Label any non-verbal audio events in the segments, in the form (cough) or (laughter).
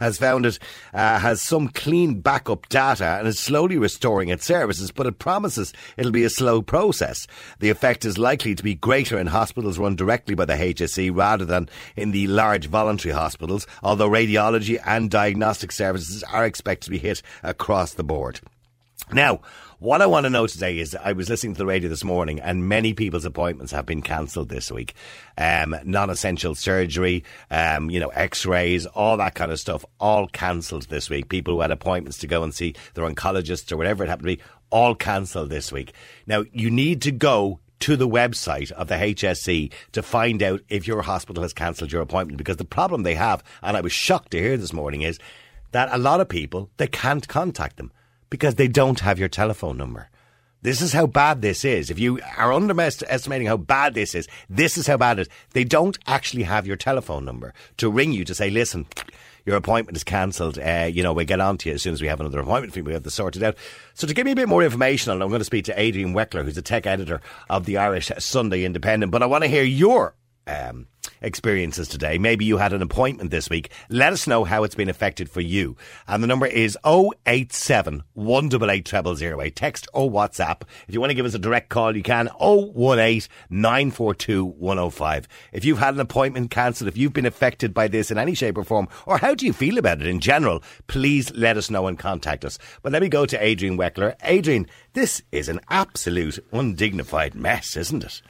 has found it uh, has some clean backup data and is slowly restoring its services, but it promises it'll be a slow process. The effect is likely to be greater in hospitals run directly by the HSE rather than in the large voluntary hospitals, although radiology and diagnostic services are expected to be hit across the board. Now, what I want to know today is I was listening to the radio this morning and many people's appointments have been cancelled this week. Um, non-essential surgery, um, you know, x-rays, all that kind of stuff, all cancelled this week. People who had appointments to go and see their oncologists or whatever it happened to be, all cancelled this week. Now, you need to go to the website of the HSE to find out if your hospital has cancelled your appointment because the problem they have, and I was shocked to hear this morning, is that a lot of people, they can't contact them because they don't have your telephone number. This is how bad this is. If you are underestimating how bad this is, this is how bad it is. They don't actually have your telephone number to ring you to say, listen, your appointment is cancelled. Uh, you know, we'll get on to you as soon as we have another appointment for you. We have to sort it out. So to give me a bit more information on it, I'm going to speak to Adrian Weckler, who's the tech editor of the Irish Sunday Independent. But I want to hear your um, experiences today. Maybe you had an appointment this week. Let us know how it's been affected for you. And the number is 087 188 0008. Text or WhatsApp. If you want to give us a direct call, you can 018 942 105. If you've had an appointment cancelled, if you've been affected by this in any shape or form, or how do you feel about it in general, please let us know and contact us. But let me go to Adrian Weckler. Adrian, this is an absolute undignified mess, isn't it?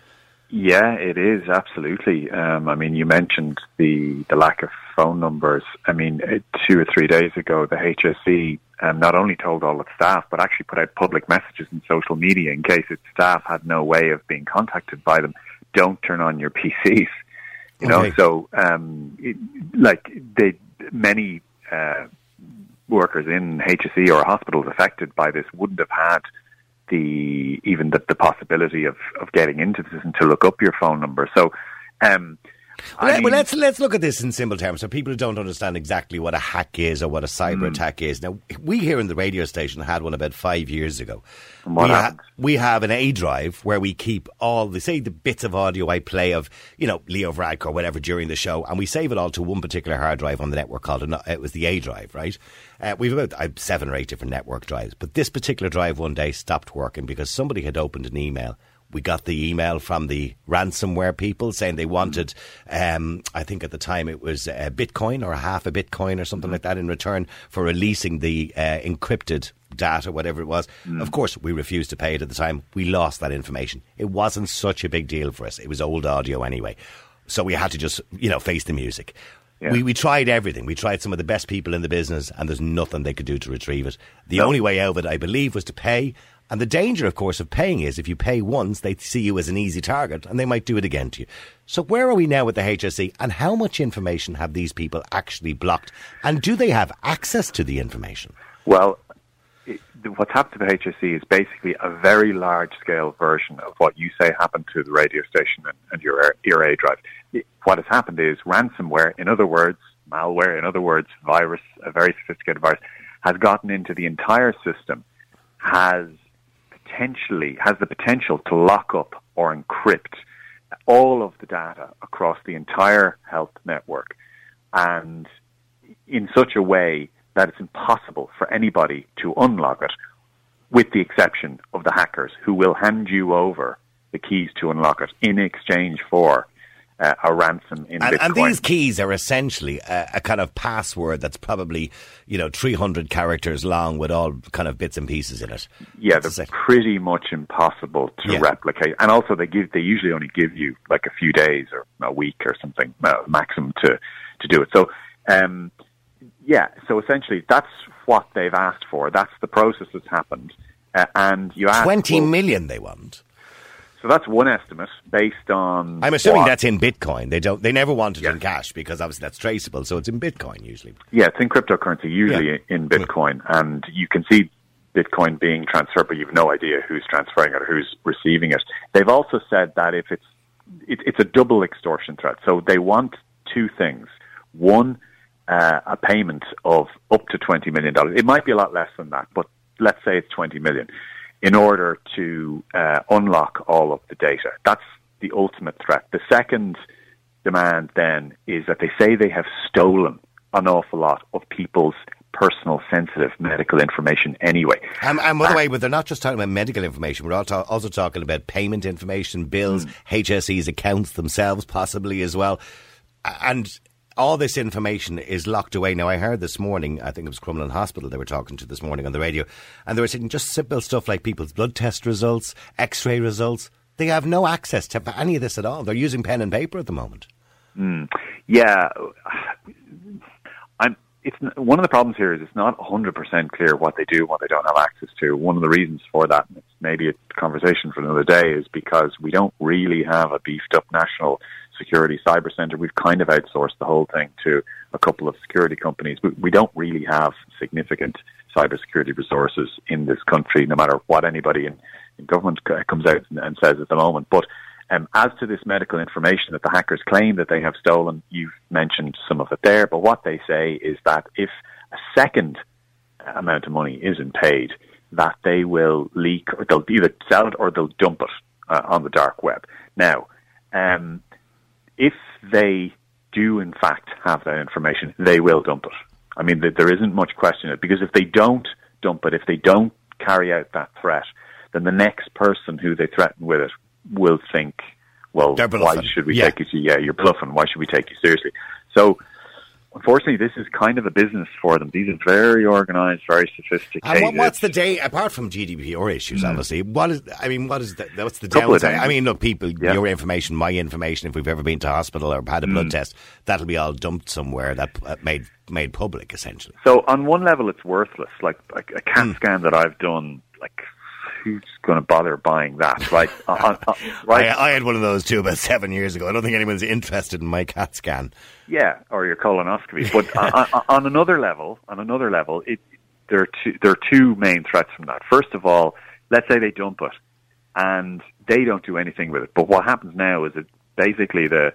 Yeah, it is absolutely. Um, I mean, you mentioned the the lack of phone numbers. I mean, uh, two or three days ago, the HSE um, not only told all its staff, but actually put out public messages in social media in case its staff had no way of being contacted by them. Don't turn on your (laughs) PCs. You know, Okay. so um, it, like they many uh, workers in HSE or hospitals affected by this wouldn't have had the even the, the possibility of, of getting into this and to look up your phone number. So, um, Well, mean- well, let's let's look at this in simple terms, so people who don't understand exactly what a hack is or what a cyber Hmm. attack is. Now, we here in the radio station had one about five years ago. We, happened? we have an A drive where we keep all the say the bits of audio I play of you know Leo Varadkar or whatever during the show, and we save it all to one particular hard drive on the network called it was the A drive, right? Uh, we've about uh, seven or eight different network drives, but this particular drive one day stopped working because somebody had opened an email we got the email from the ransomware people saying they wanted, um, I think at the time it was a Bitcoin or a half a Bitcoin or something like that in return for releasing the uh, encrypted data, whatever it was. Of course, we refused to pay it at the time. We lost that information. It wasn't such a big deal for us. It was old audio anyway. So we had to just, you know, face the music. Yeah. We, we tried everything. We tried some of the best people in the business, and there's nothing they could do to retrieve it. The only way out of it, I believe, was to pay. And the danger, of course, of paying is if you pay once, they see you as an easy target, and they might do it again to you. So where are we now with the HSE, and how much information have these people actually blocked? And do they have access to the information? Well, what's happened to the HSE is basically a very large scale version of what you say happened to the radio station and, and your, your A drive. What has happened is ransomware, in other words, malware, in other words, virus, a very sophisticated virus, has gotten into the entire system, has potentially, has the potential to lock up or encrypt all of the data across the entire health network. And in such a way that it's impossible for anybody to unlock it, with the exception of the hackers who will hand you over the keys to unlock it in exchange for uh, a ransom in And, Bitcoin. and these keys are essentially a, a kind of password that's probably, you know, 300 characters long with all kind of bits and pieces in it. yeah, That's they're pretty much impossible to Yeah. replicate. And also, they give they usually only give you like a few days or a week or something uh, maximum to to do it. So, um, yeah, so essentially, that's what they've asked for. That's the process that's happened. Uh, and you ask, Twenty well, million they want. So that's one estimate based on. I'm assuming what- that's in Bitcoin. They don't. They never want it in cash because obviously that's traceable. So it's in Bitcoin usually. Yeah, it's in cryptocurrency, usually Yeah. in Bitcoin, and you can see Bitcoin being transferred, but you've no idea who's transferring it or who's receiving it. They've also said that if it's it, it's a double extortion threat, so they want two things: one, uh, a payment of up to $20 million. It might be a lot less than that, but let's say it's 20 million in order to uh, unlock all of the data. That's the ultimate threat. The second demand then is that they say they have stolen an awful lot of people's personal, sensitive medical information anyway. And, and by the way, but they're not just talking about medical information. We're also talking about payment information, bills, mm. HSE's accounts themselves, possibly as well. And all this information is locked away. Now, I heard this morning, I think it was Crumlin Hospital they were talking to this morning on the radio, and they were saying just simple stuff like people's blood test results, x ray results. They have no access to any of this at all. They're using pen and paper at the moment. Mm. Yeah. I'm, it's one of the problems here is it's not 100% clear what they do, what they don't have access to. One of the reasons for that, and it's maybe a conversation for another day, is because we don't really have a beefed up national security cyber center. We've kind of outsourced the whole thing to a couple of security companies. We, we don't really have significant cybersecurity resources in this country, no matter what anybody in, in government comes out and, and says at the moment. But um, as to this medical information that the hackers claim that they have stolen, you've mentioned some of it there. But what they say is that if a second amount of money isn't paid, that they will leak or they'll either sell it or they'll dump it uh, on the dark web. Now, um, if they do in fact have that information, they will dump it. I mean, there isn't much question it because if they don't dump it, if they don't carry out that threat, then the next person who they threaten with it will think, well, why should we yeah. take you? Yeah, you're bluffing. Why should we take you seriously? So unfortunately, this is kind of a business for them. These are very organised, very sophisticated. And what, what's the day apart from GDPR issues? Mm. Obviously, what is? I mean, what is the, what's the downside? I mean, look, people, yeah. your information, my information. If we've ever been to hospital or had a blood mm. test, that'll be all dumped somewhere that uh, made made public essentially. So on one level, it's worthless. Like, like a CAT mm. scan that I've done, like who's going to bother buying that, right? (laughs) uh, uh, right? I, I, had one of those too about seven years ago. I don't think anyone's interested in my CAT scan. Yeah, or your colonoscopy. But on, on, another level, on another level, it, there are two there are two main threats from that. First of all, let's say they dump it, and they don't do anything with it. But what happens now is that basically the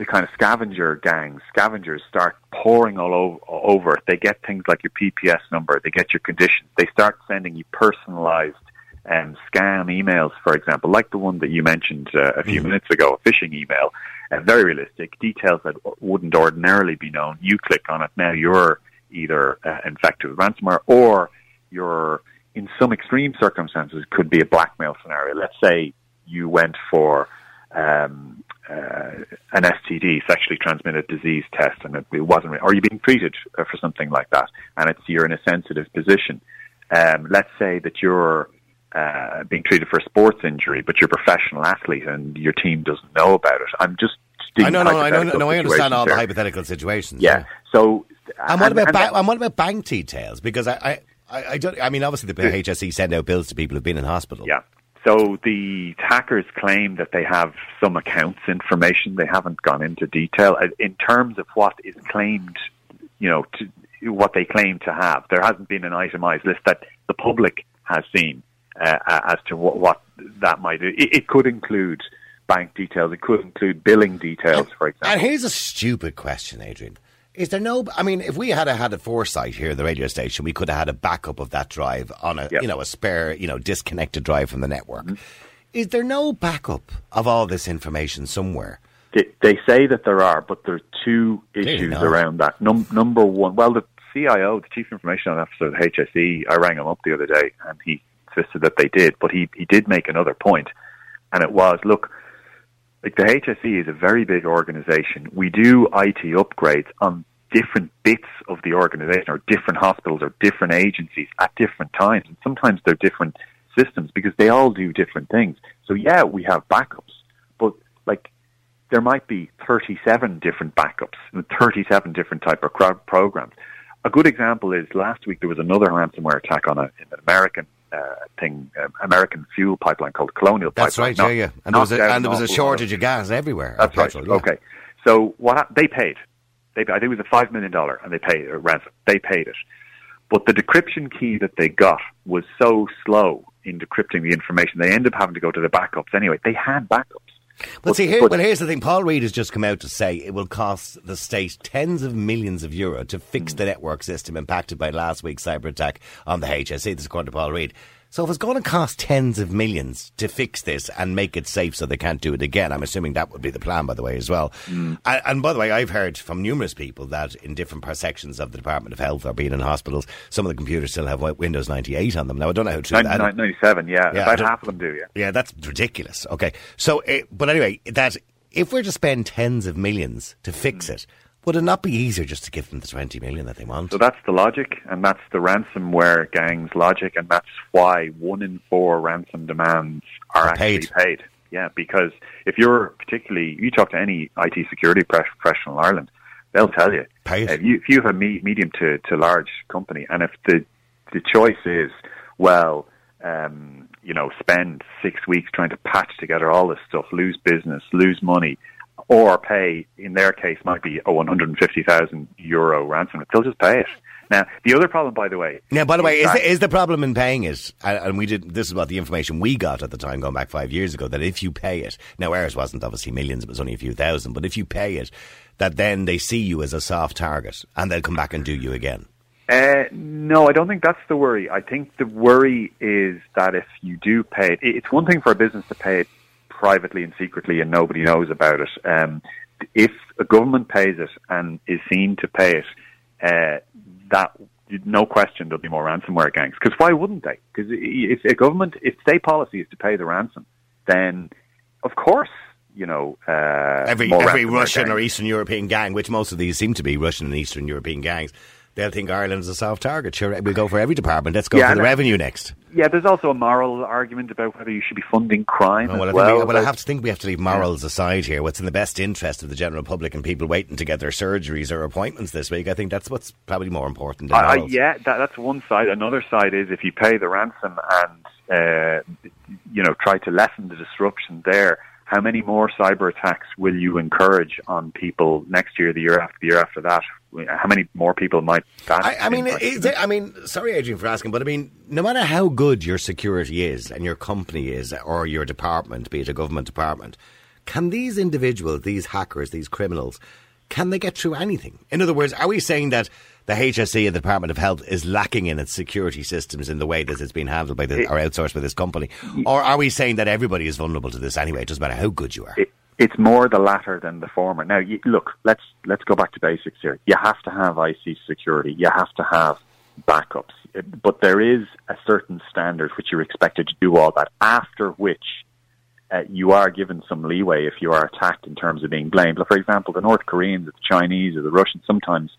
the kind of scavenger gangs, scavengers start pouring all over, over. They get things like your PPS number, they get your conditions, they start sending you personalized um, scam emails, for example, like the one that you mentioned uh, a few mm-hmm. minutes ago, a phishing email, uh, very realistic, details that wouldn't ordinarily be known. You click on it, now you're either uh, infected with ransomware or you're, in some extreme circumstances, could be a blackmail scenario. Let's say you went for um, uh, an STD, sexually transmitted disease test, and it, it wasn't, or you're being treated uh, for something like that, and it's you're in a sensitive position. Um, let's say that you're uh, being treated for a sports injury, but you're a professional athlete and your team doesn't know about it. I'm just. I know, no, I know, no, I understand all the hypothetical situations. Yeah. yeah. So, and, what about and, ba- and what about bank details? Because I, I, I don't. I mean, obviously the HSE send out bills to people who've been in hospital. Yeah. So the hackers claim that they have some accounts information. They haven't gone into detail uh, in terms of what is claimed. You know, to, what they claim to have. There hasn't been an itemized list that the public has seen uh, as to what, what that might. It, it could include bank details. It could include billing details, for example. And here's a stupid question, Adrian. Is there no? I mean, if we had a, had a foresight here at the radio station, we could have had a backup of that drive on a yep. you know a spare you know disconnected drive from the network. Mm-hmm. Is there no backup of all this information somewhere? They, they say that there are, but there are two issues around that. Num- number one, well, the CIO, the Chief Information Officer of HSE, I rang him up the other day, and he insisted that they did. But he he did make another point, and it was, look like the HSE is a very big organization. We do IT upgrades on different bits of the organization or different hospitals or different agencies at different times. And sometimes they're different systems because they all do different things. So yeah, we have backups, but like there might be 37 different backups and 37 different type of programs. A good example is last week there was another ransomware attack on a, an American uh, thing, uh, American fuel pipeline called Colonial That's Pipeline. That's right, yeah, yeah. And there was a, and there was a shortage of gas everywhere. That's right. Petrol, yeah. Okay. So what they paid they, I think it was a five million dollar, and they paid a ransom. They paid it, but the decryption key that they got was so slow in decrypting the information. They ended up having to go to the backups anyway. They had backups, But, see, here, well, here's the thing. Paul Reid has just come out to say it will cost the state tens of millions of euro to fix mm. the network system impacted by last week's cyber attack on the HSE. This is according to Paul Reid. So if it's going to cost tens of millions to fix this and make it safe so they can't do it again, I'm assuming that would be the plan, by the way, as well. Mm. And, and, by the way, I've heard from numerous people that in different sections of the Department of Health or being in hospitals, some of the computers still have Windows 98 on them. Now, I don't know how true 90, that 97, yeah. yeah About half of them do, yeah. Yeah, that's ridiculous. Okay. So, uh, but anyway, that if we're to spend tens of millions to fix mm. it, would it not be easier just to give them the 20 million that they want? So that's the logic, and that's the ransomware gang's logic, and that's why one in four ransom demands are, are actually paid. paid. Yeah, because if you're particularly, you talk to any IT security professional in Ireland, they'll tell you. Pay if you, if you have a medium to, to large company, and if the the choice is, well, um, you know, spend six weeks trying to patch together all this stuff, lose business, lose money, or pay, in their case, might be a 150,000 euro ransom. They'll just pay it. Now, the other problem, by the way. Now, by the way, is the, is the problem in paying it? And we did. This is what the information we got at the time, going back five years ago. That if you pay it, now ours wasn't obviously millions; it was only a few thousand. But if you pay it, that then they see you as a soft target, and they'll come back and do you again. Uh, no, I don't think that's the worry. I think the worry is that if you do pay it, it's one thing for a business to pay it privately and secretly and nobody knows about it. Um, if a government pays it and is seen to pay it, uh, that no question there'll be more ransomware gangs. Because why wouldn't they? Because if a government, if state policy is to pay the ransom, then of course you know, uh, every every Russian gangs. or Eastern European gang, which most of these seem to be Russian and Eastern European gangs, they'll think Ireland's a soft target. Sure, we'll go for every department. Let's go yeah, for the revenue next. Yeah, there's also a moral argument about whether you should be funding crime. Oh, well, I well. We, well, I have to think we have to leave morals yeah. aside here. What's in the best interest of the general public and people waiting to get their surgeries or appointments this week? I think that's what's probably more important. Uh, yeah, that, that's one side. Another side is if you pay the ransom and uh, you know try to lessen the disruption there how many more cyber attacks will you encourage on people next year, the year after, the year after that? How many more people might that? I, I mean, I mean, sorry, Adrian, for asking, but I mean, no matter how good your security is and your company is, or your department, be it a government department, can these individuals, these hackers, these criminals, can they get through anything? In other words, are we saying that the HSE and the Department of Health is lacking in its security systems in the way that it's been handled by the, or outsourced by this company? Or are we saying that everybody is vulnerable to this anyway? It doesn't matter how good you are. It, it's more the latter than the former. Now, you, look, let's let's go back to basics here. You have to have IC security. You have to have backups, but there is a certain standard which you're expected to do all that. After which, uh, you are given some leeway if you are attacked in terms of being blamed. for example, the North Koreans, the Chinese, or the Russians sometimes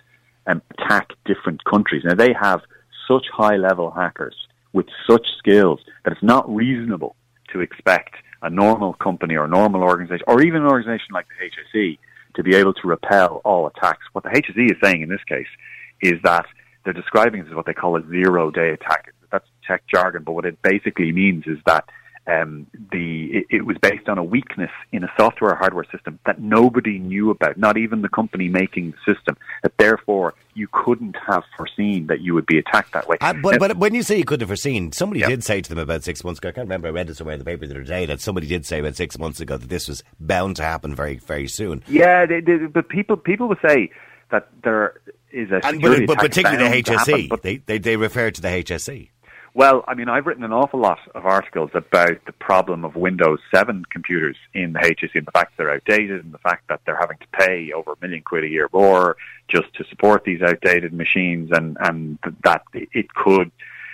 um, attack different countries. Now they have such high level hackers with such skills that it's not reasonable to expect a normal company or normal organization or even an organization like the HSE to be able to repel all attacks. What the HSE is saying in this case is that they're describing this as what they call a zero day attack. That's tech jargon, but what it basically means is that um, the it, it, was based on a weakness in a software or hardware system that nobody knew about, not even the company making the system. That therefore you couldn't have foreseen that you would be attacked that way. Uh, but, but when you say you couldn't have foreseen, somebody yep. did say to them about six months ago. I can't remember. I read it somewhere in the paper the other day that somebody did say about six months ago that this was bound to happen very very soon. Yeah, they, they, but people people would say that there is a and, but, but particularly the HSE, happen, they, they they refer to the HSE. Well, I mean, I've written an awful lot of articles about the problem of Windows 7 computers in the HSE and the fact they're outdated and the fact that they're having to pay over a million quid a year more just to support these outdated machines and, and that it could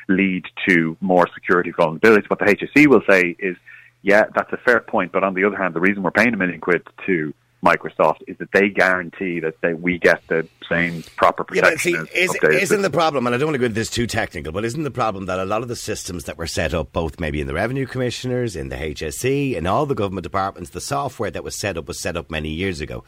lead to more security vulnerabilities. What the HSE will say is, yeah, that's a fair point, but on the other hand, the reason we're paying a million quid to Microsoft is that they guarantee that they, we get the same proper protection. Yeah, see, is, isn't the problem, and I don't want to go into this too technical, but isn't the problem that a lot of the systems that were set up, both maybe in the revenue commissioners, in the HSE, in all the government departments, the software that was set up was set up many years ago.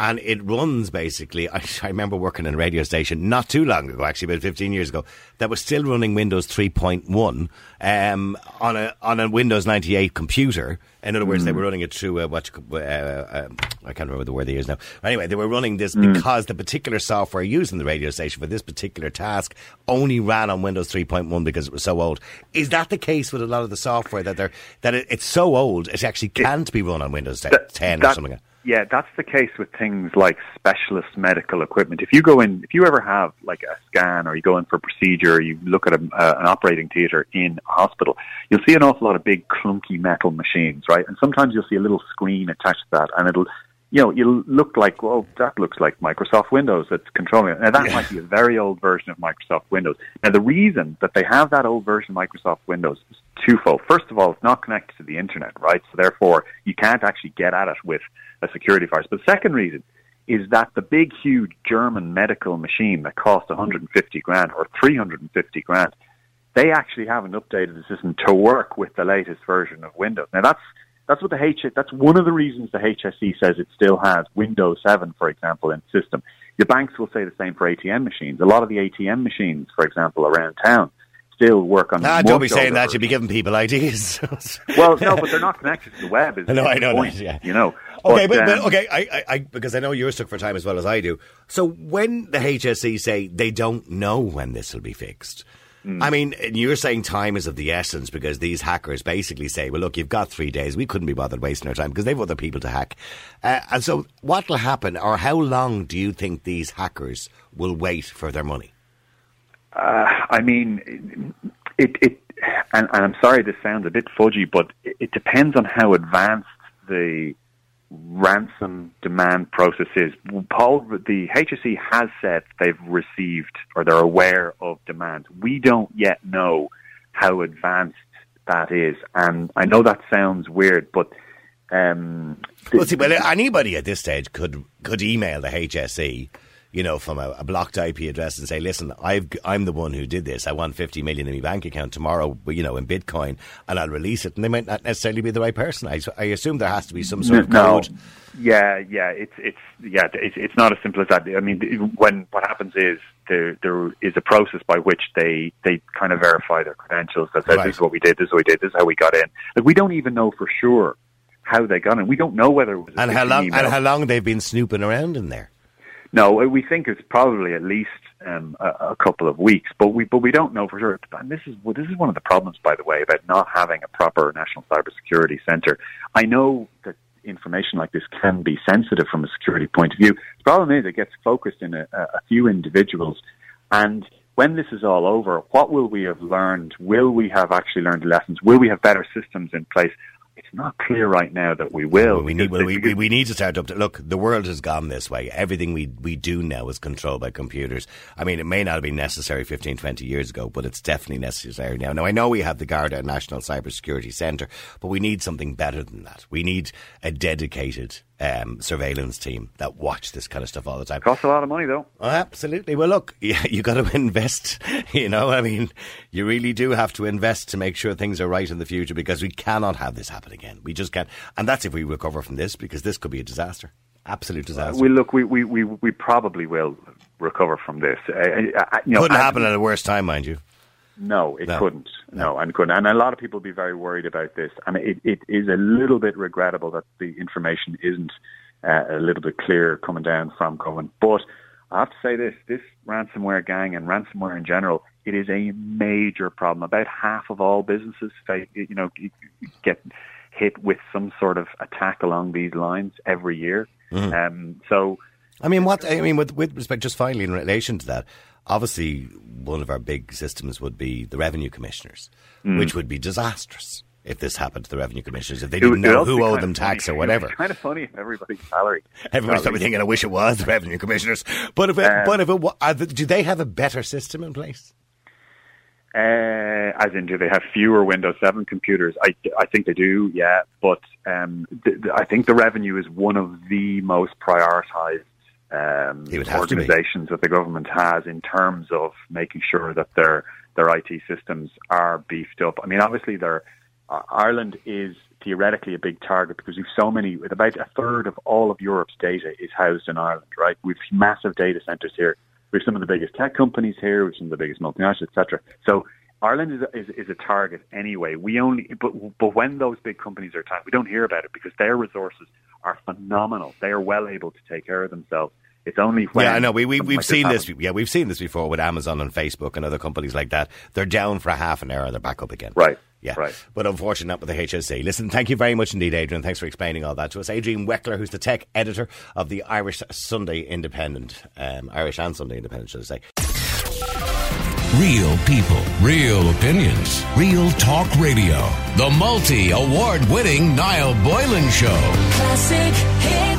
And it runs basically. (laughs) I, I, remember working in a radio station not too long ago, actually about 15 years ago, that was still running Windows 3.1 um, on a on a Windows 98 computer. In other words, mm. they were running it through uh, what uh, uh, I can't remember the word they use now. Anyway, they were running this mm. because the particular software used in the radio station for this particular task only ran on Windows 3.1 because it was so old. Is that the case with a lot of the software that they're that it, it's so old it actually can't it, be run on Windows 10 that, or something? Yeah, that's the case with things like specialist medical equipment. If you go in, if you ever have like a scan or you go in for a procedure, or you look at a, uh, an operating theatre in a hospital, you'll see an awful lot of big clunky metal machines, right? And sometimes you'll see a little screen attached to that and it'll you know, you look like, well, that looks like Microsoft Windows that's controlling it. Now, that yeah. might be a very old version of Microsoft Windows. Now, the reason that they have that old version of Microsoft Windows is twofold. First of all, it's not connected to the internet, right? So therefore, you can't actually get at it with a security virus. But the second reason is that the big, huge German medical machine that cost 150 grand or 350 grand, they actually haven't updated the system to work with the latest version of Windows. Now, that's that's what the H. That's one of the reasons the HSE says it still has Windows 7, for example, in system. The banks will say the same for ATM machines. A lot of the ATM machines, for example, around town, still work on. Ah, don't be saying that. You'd be giving people ideas. (laughs) well, no, but they're not connected to the web. Is, no, (laughs) I know point, that. Yeah. You know. Okay, but, but, but um, okay, I, I, I, because I know you're stuck for time as well as I do. So when the HSE say they don't know when this will be fixed, Mm. I mean, you're saying time is of the essence because these hackers basically say, well, look, you've got three days. We couldn't be bothered wasting our time because they've other people to hack. Uh, and so what will happen or how long do you think these hackers will wait for their money? Uh, I mean, it, it and, and, I'm sorry this sounds a bit fudgy, but it, it depends on how advanced the ransom demand process is. Paul, the HSE has said they've received or they're aware of demand. We don't yet know how advanced that is, and I know that sounds weird, but. Um, well, see, well, anybody at this stage could could email the HSE you know, from a, a, blocked IP address and say, listen, i am the one who did this. I want 50 million in my bank account tomorrow, you know, in Bitcoin, and I'll release it. And they might not necessarily be the right person. I, I assume there has to be some sort of code. Yeah, yeah, it's it's yeah, it's it's not as simple as that. I mean, when what happens is there there is a process by which they they kind of verify their credentials. That says right. this is what we did, this is what we did, this is how we got in. Like we don't even know for sure how they got in. We don't know whether it was and how long email. and how long they've been snooping around in there. No, we think it's probably at least um, a, a, couple of weeks, but we but we don't know for sure. And this is well, this is one of the problems, by the way, about not having a proper national cybersecurity center. I know that information like this can be sensitive from a security point of view. The problem is it gets focused in a, a few individuals, and when this is all over, what will we have learned? Will we have actually learned lessons? Will we have better systems in place? It's not clear right now that we will. Well, we need well, we, we, we need to start up. To, look, the world has gone this way. Everything we we do now is controlled by computers. I mean, it may not have been necessary 15, 20 years ago, but it's definitely necessary now. Now, I know we have the Garda National Cybersecurity Centre, but we need something better than that. We need a dedicated um, surveillance team that watch this kind of stuff all the time. Costs a lot of money, though. Oh, absolutely. Well, look, (laughs) yeah, you got to invest. (laughs) You know, I mean, you really do have to invest to make sure things are right in the future because we cannot have this happen again. We just can't, and that's if we recover from this because this could be a disaster, absolute disaster. Uh, we look, we, we, we, we probably will recover from this. Uh, uh, you know, Couldn't happen at a worse time, mind you. No, it no. couldn't. No, and couldn't. And a lot of people will be very worried about this. And it, it is a little bit regrettable that the information isn't uh, a little bit clearer coming down from Cohen. But I have to say this, this ransomware gang and ransomware in general, it is a major problem. About half of all businesses, you know, get hit with some sort of attack along these lines every year. Mm. Um, so, I mean, what I mean with, with respect, just finally in relation to that, obviously one of our big systems would be the revenue commissioners, mm. which would be disastrous if this happened to the revenue commissioners, if they didn't know who owed them tax funny. or whatever. It's kind of funny if everybody's salary. Everybody's probably thinking, I wish it was the revenue commissioners. But if it, um, but if it, do they have a better system in place? Uh, as in, do they have fewer Windows 7 computers? I, I think they do, yeah. But um, th- th- I think the revenue is one of the most prioritised um, organisations that the government has in terms of making sure that their their IT systems are beefed up. I mean, obviously, uh, Ireland is theoretically a big target because we've so many. About a third of all of Europe's data is housed in Ireland, right? We've massive data centres here. We've some of the biggest tech companies here. We've some of the biggest multinationals, etc. So Ireland is a, is, is a target anyway. We only, but but when those big companies are attacked, we don't hear about it because their resources are phenomenal. They are well able to take care of themselves. It's only when yeah, I know. We, we, we've like seen this. happens. Yeah, we've seen this before with Amazon and Facebook and other companies like that. They're down for a half an hour and they're back up again. Right. Yeah. Right. But unfortunately, not with the HSE. Listen, thank you very much indeed, Adrian. Thanks for explaining all that to us. Adrian Weckler, who's the tech editor of the Irish Sunday Independent, um, Irish and Sunday Independent, should I say. Real people, real opinions, real talk radio. The multi award winning Niall Boylan Show. Classic hit